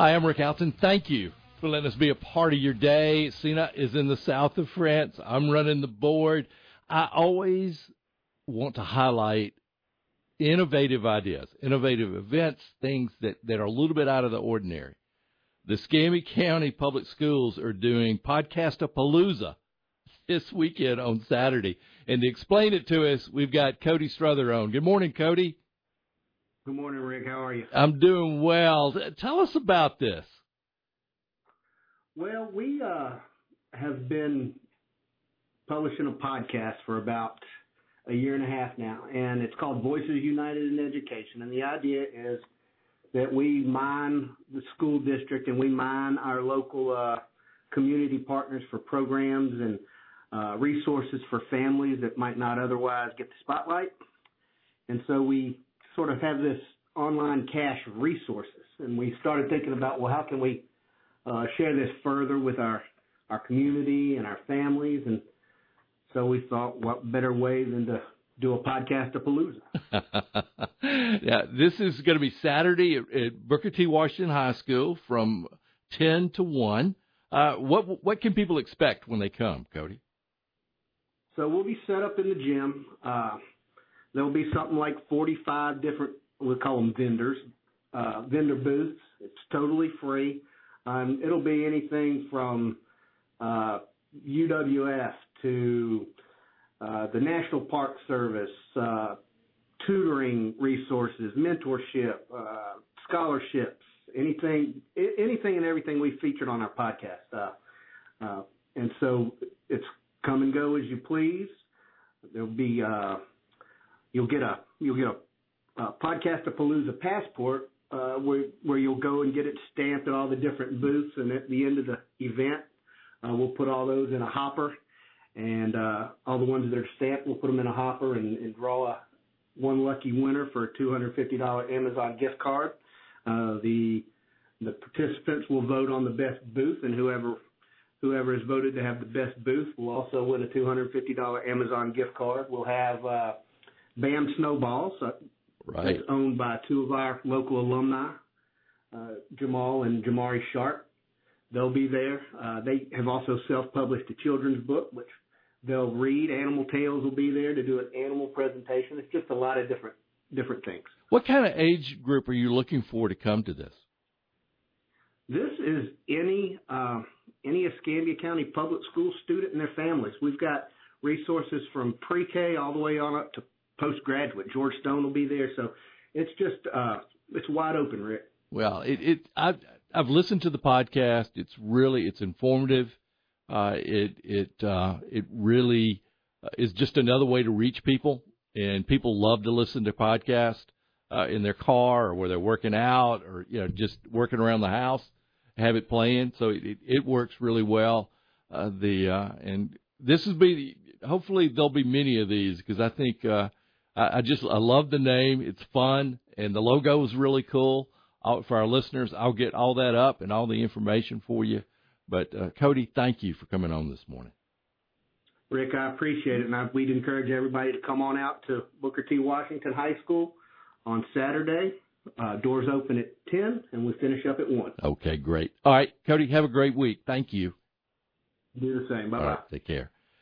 Hi, I'm Rick Alton. Thank you for letting us be a part of your day. Sina is in the south of France. I'm running the board. I always want to highlight innovative ideas, innovative events, things that, that are a little bit out of the ordinary. The Escambia County Public Schools are doing Podcastapalooza this weekend on Saturday. And to explain it to us, we've got Cody Strother on. Good morning, Cody. Good morning, Rick. How are you? I'm doing well. Tell us about this. Well, we uh, have been publishing a podcast for about a year and a half now, and it's called Voices United in Education. And the idea is that we mine the school district and we mine our local uh, community partners for programs and uh, resources for families that might not otherwise get the spotlight. And so we sort of have this online cache of resources, and we started thinking about well, how can we uh, share this further with our our community and our families, and so we thought, what better way than to do a Podcastapalooza? yeah, this is going to be Saturday at, at, Booker T. Washington High School from ten to one. Uh, what what can people expect when they come, Cody? So we'll be set up in the gym. Uh, there'll be something like 45 different, we call them vendors, uh, vendor booths. It's totally free. Um, it'll be anything from uh, UWF to uh, the National Park Service, uh, tutoring resources, mentorship, uh, scholarships, anything, anything and everything we featured on our podcast. Uh, and so it's come and go as you please. There'll be uh, you'll get a you'll get a, a Podcastapalooza passport uh, where where you'll go and get it stamped at all the different booths, and at the end of the event, uh, we'll put all those in a hopper, and uh, all the ones that are stamped, we'll put them in a hopper and, and draw a one lucky winner for a $250 Amazon gift card. Uh, the the participants will vote on the best booth, and whoever whoever is voted to have the best booth will also win a $250 Amazon gift card. We'll have uh, BAM Snowballs, uh, right. that's owned by two of our local alumni, uh, Jamal and Jamari Sharp. They'll be there. Uh, they have also self-published a children's book, which they'll read. Animal Tales will be there to do an animal presentation. It's just a lot of different different things. What kind of age group are you looking for to come to this? This is any uh, any Escambia County public school student and their families. We've got resources from pre-K all the way on up to postgraduate. George Stone will be there, so it's just uh, it's wide open, Rick. Well, it, it I've I've listened to the podcast. It's really it's informative. Uh, it it uh, it really uh, is just another way to reach people, and people love to listen to podcasts uh, in their car or where they're working out or you know just working around the house, have it playing. So it it works really well. Uh, the uh, and this will be hopefully there'll be many of these because I think uh, I, I just I love the name. It's fun and the logo is really cool. I'll, for our listeners, I'll get all that up and all the information for you. But uh, Cody, thank you for coming on this morning. Rick, I appreciate it, and I, we'd encourage everybody to come on out to Booker T. Washington High School on Saturday. Uh, doors open at 10, and we finish up at 1. Okay, great. All right, Cody, have a great week. Thank you. Do the same. Bye bye. Take care.